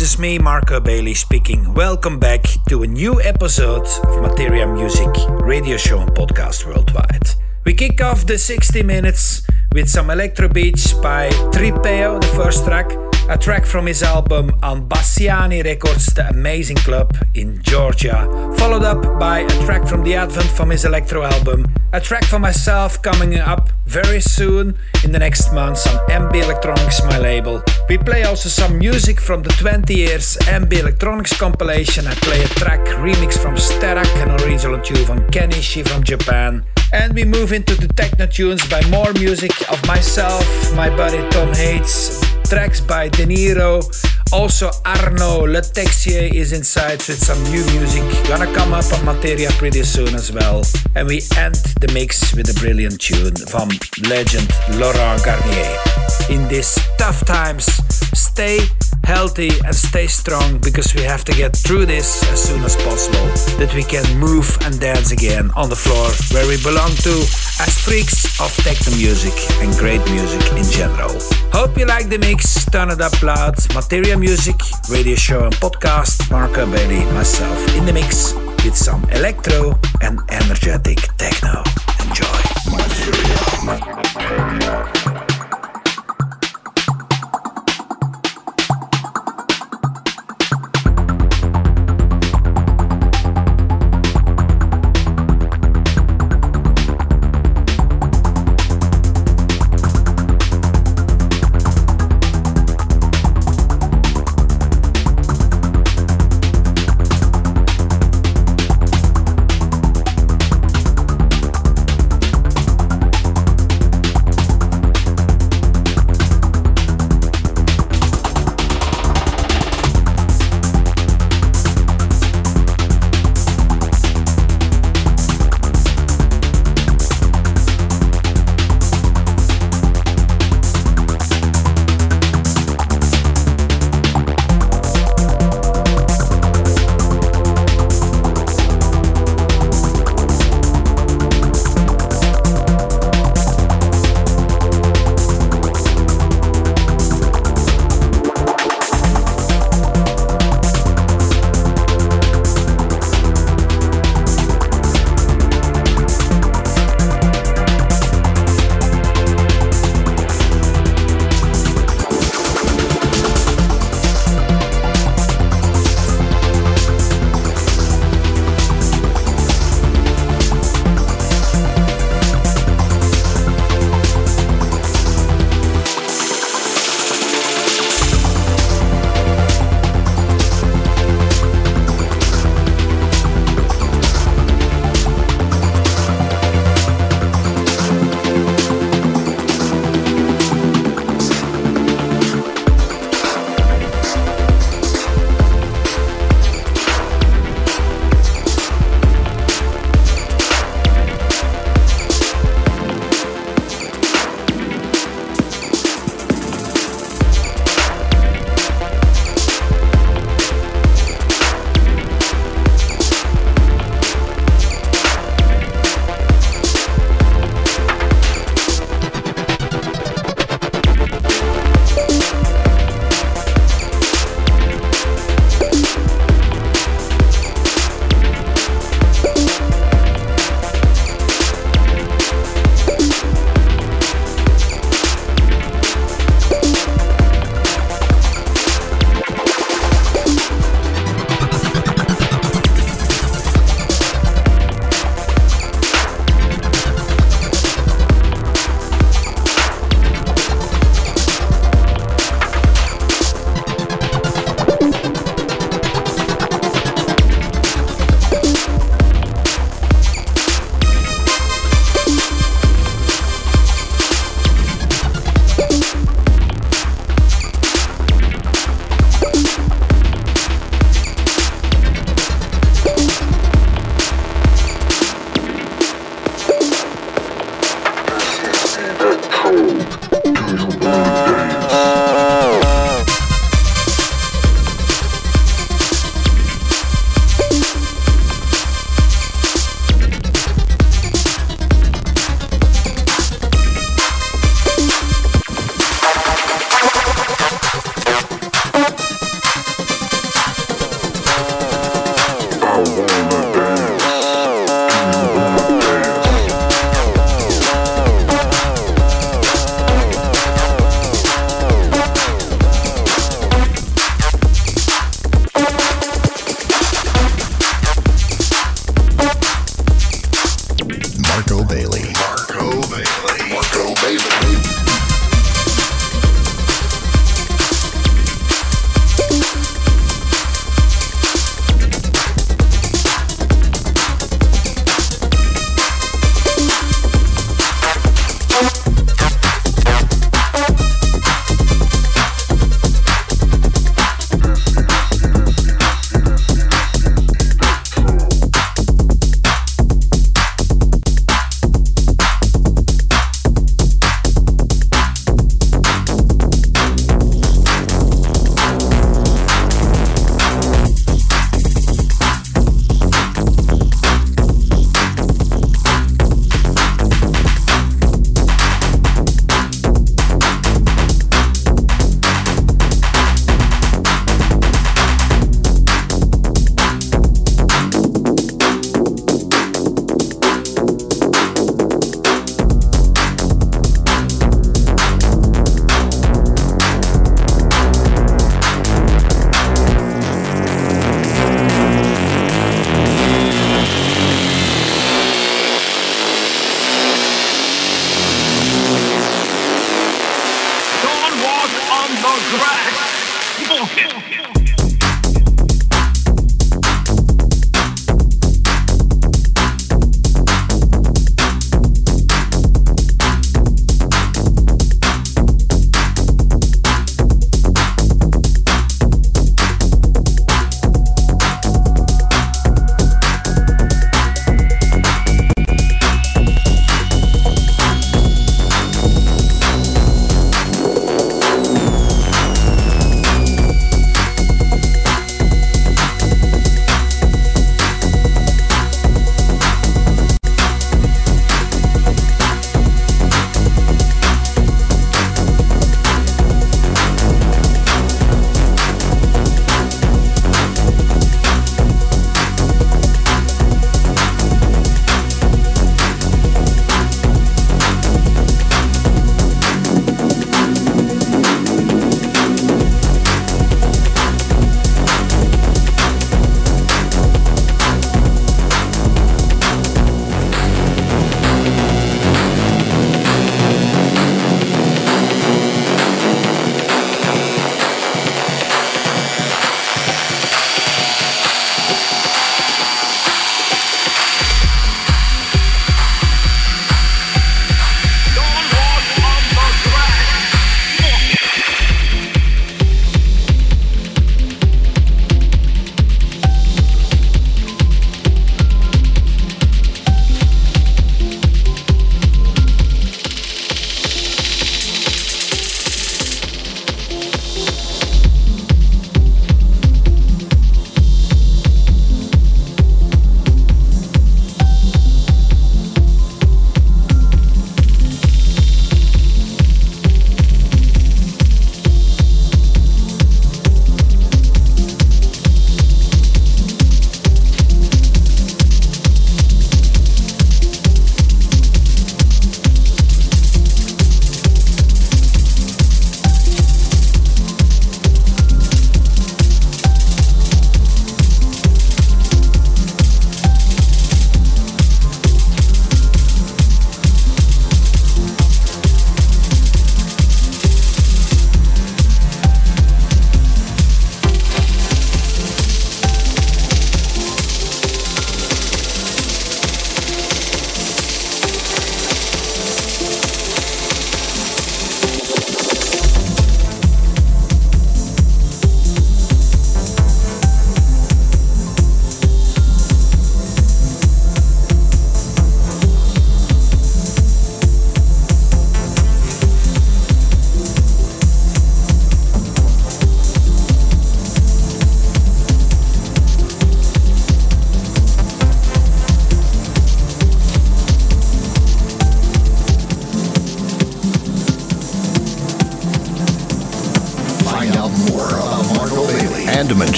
This is me, Marco Bailey, speaking. Welcome back to a new episode of Materia Music radio show and podcast worldwide. We kick off the 60 minutes with some electro beats by Tripeo, the first track, a track from his album on Bassiani Records, The Amazing Club in Georgia, followed up by a track from The Advent from his electro album, a track for myself coming up very soon in the next months on MB Electronics, my label. We play also some music from the 20 years MB Electronics compilation. I play a track remix from Sterac, an original tune from Ken Ishii from Japan. And we move into the techno tunes by more music of myself, my buddy Tom Hades, tracks by De Niro. Also, Arnaud Le Texier is inside with some new music. Gonna come up on Materia pretty soon as well. And we end the mix with a brilliant tune from legend Laurent Garnier. In these tough times, stay healthy and stay strong because we have to get through this as soon as possible. That we can move and dance again on the floor where we belong to as freaks of techno music and great music in general. Hope you like the mix, turn it up loud. Materia Music, radio show and podcast. Marco Bailey, myself in the mix with some electro and energetic techno. Enjoy. Materia. 60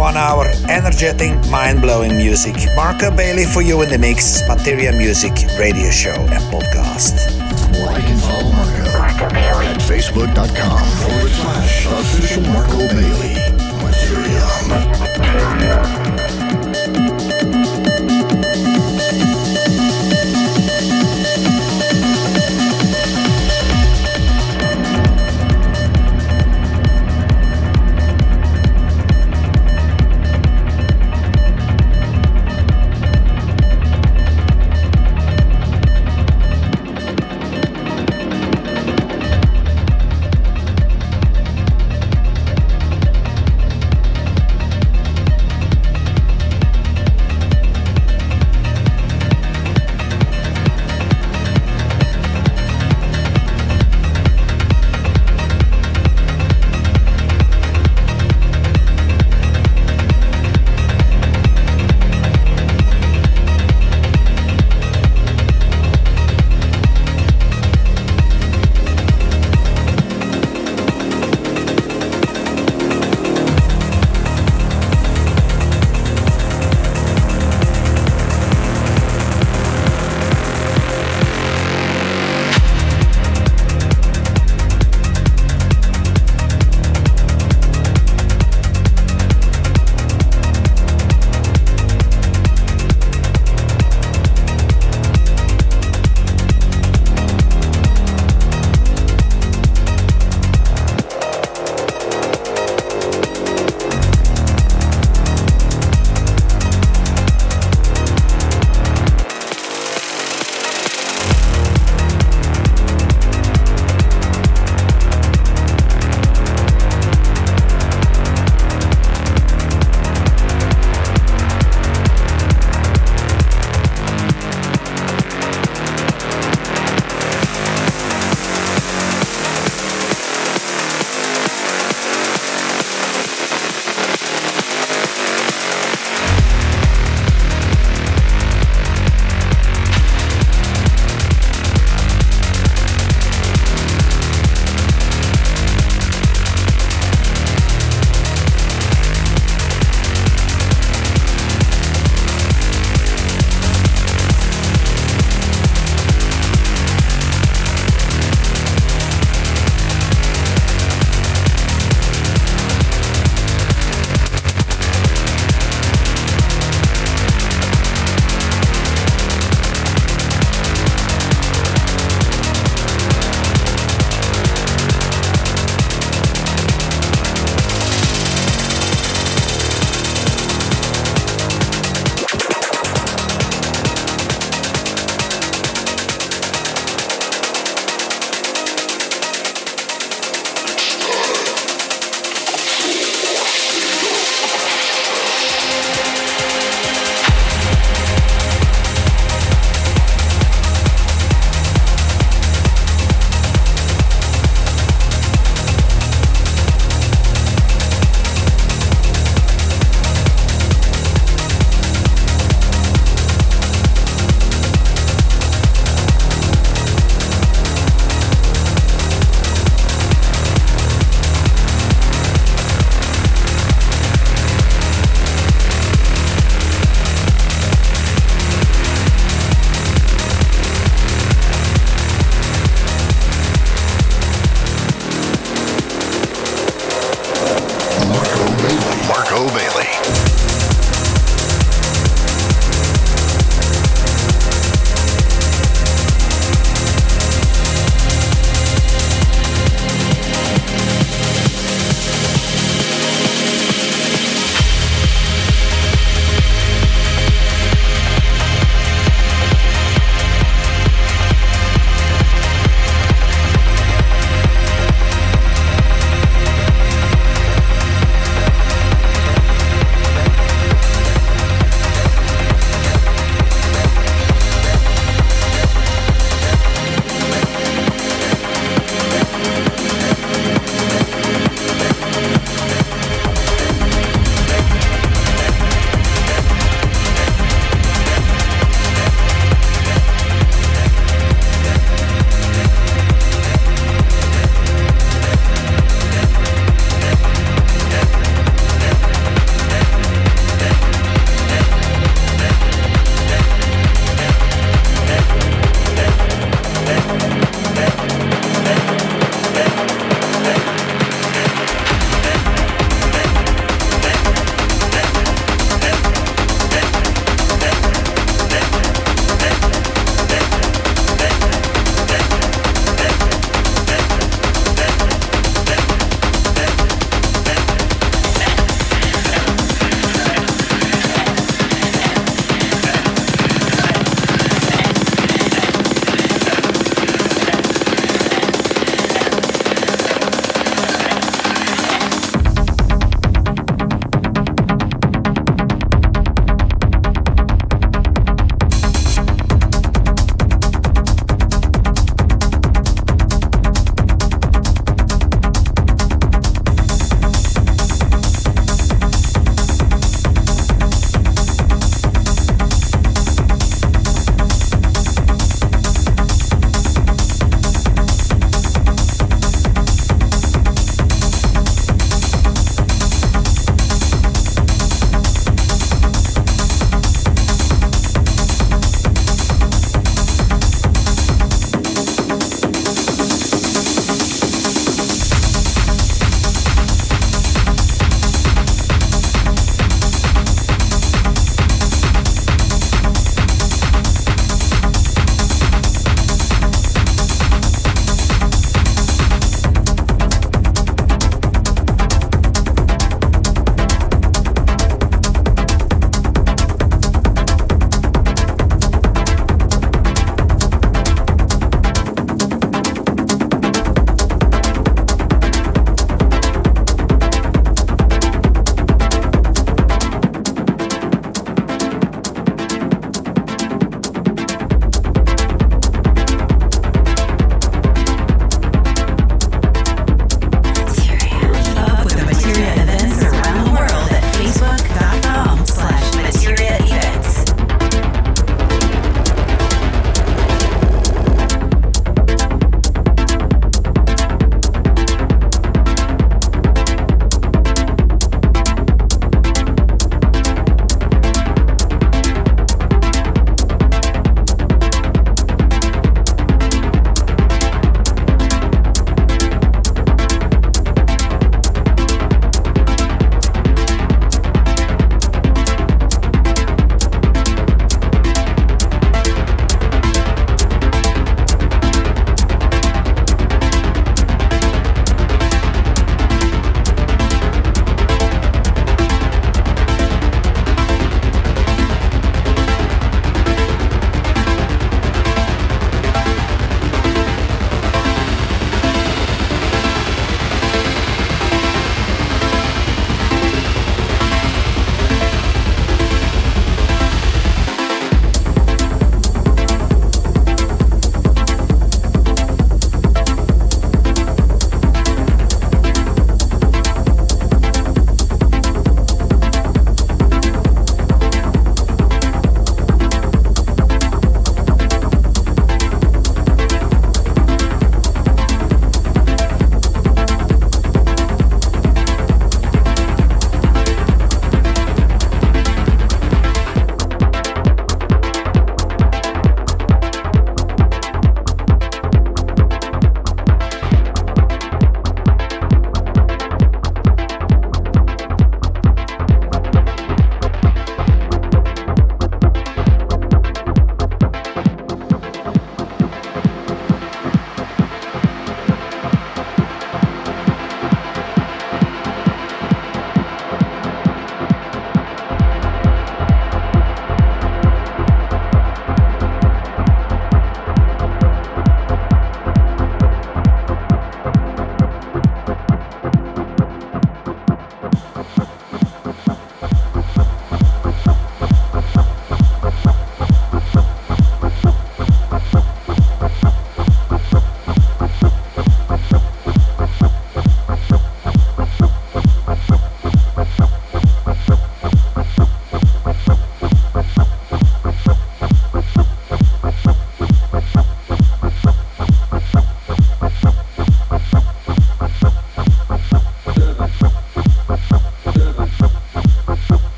one hour, energetic, mind blowing music. Marco Bailey for you in the mix, Materia Music radio show and podcast. Like and follow Marco, Marco Bailey. at facebook.com forward slash official Marco Bailey.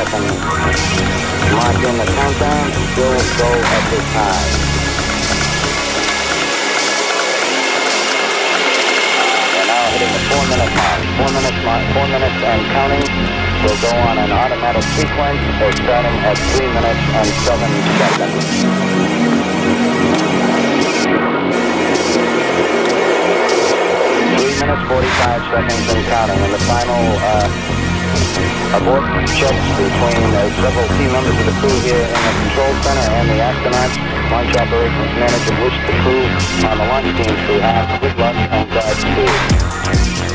Minute 30 second mark in the countdown. Still go at this time. We're now hitting the 4 minute mark. 4 minutes mark, 4 minutes and counting. We'll go on an automatic sequence uh, starting at 3 minutes and 7 seconds. Three minutes, 45 seconds and counting. And the final uh, abort checks between uh, several key members of the crew here in the control center and the astronauts. Launch operations manager wish the crew on the launch team to have good luck and Godspeed.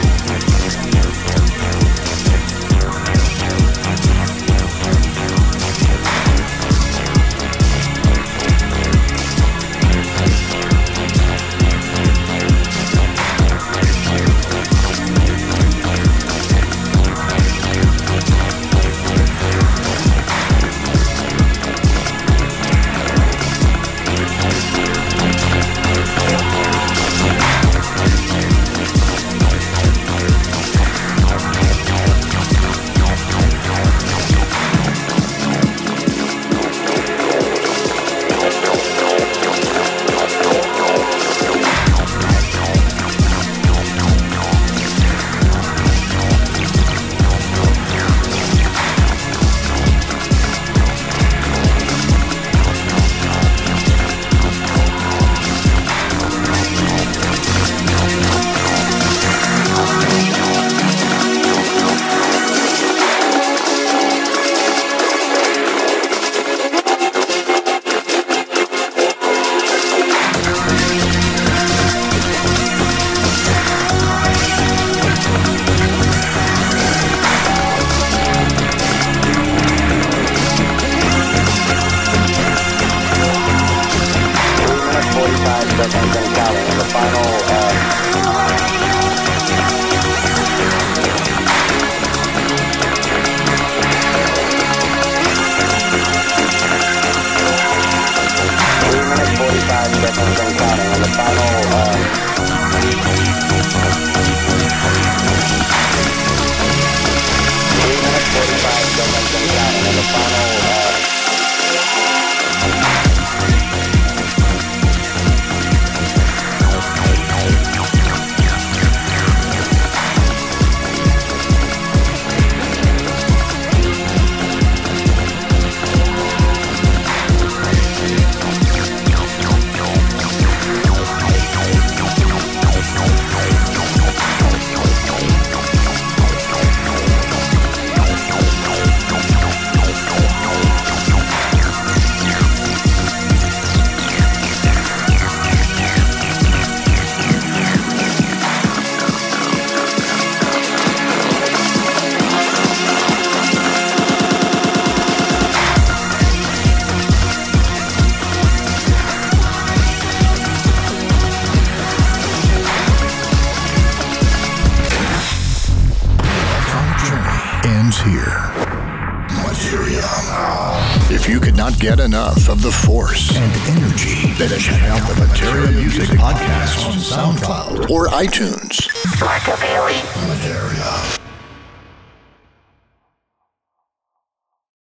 Check out the Materia Music Podcast on SoundCloud or iTunes.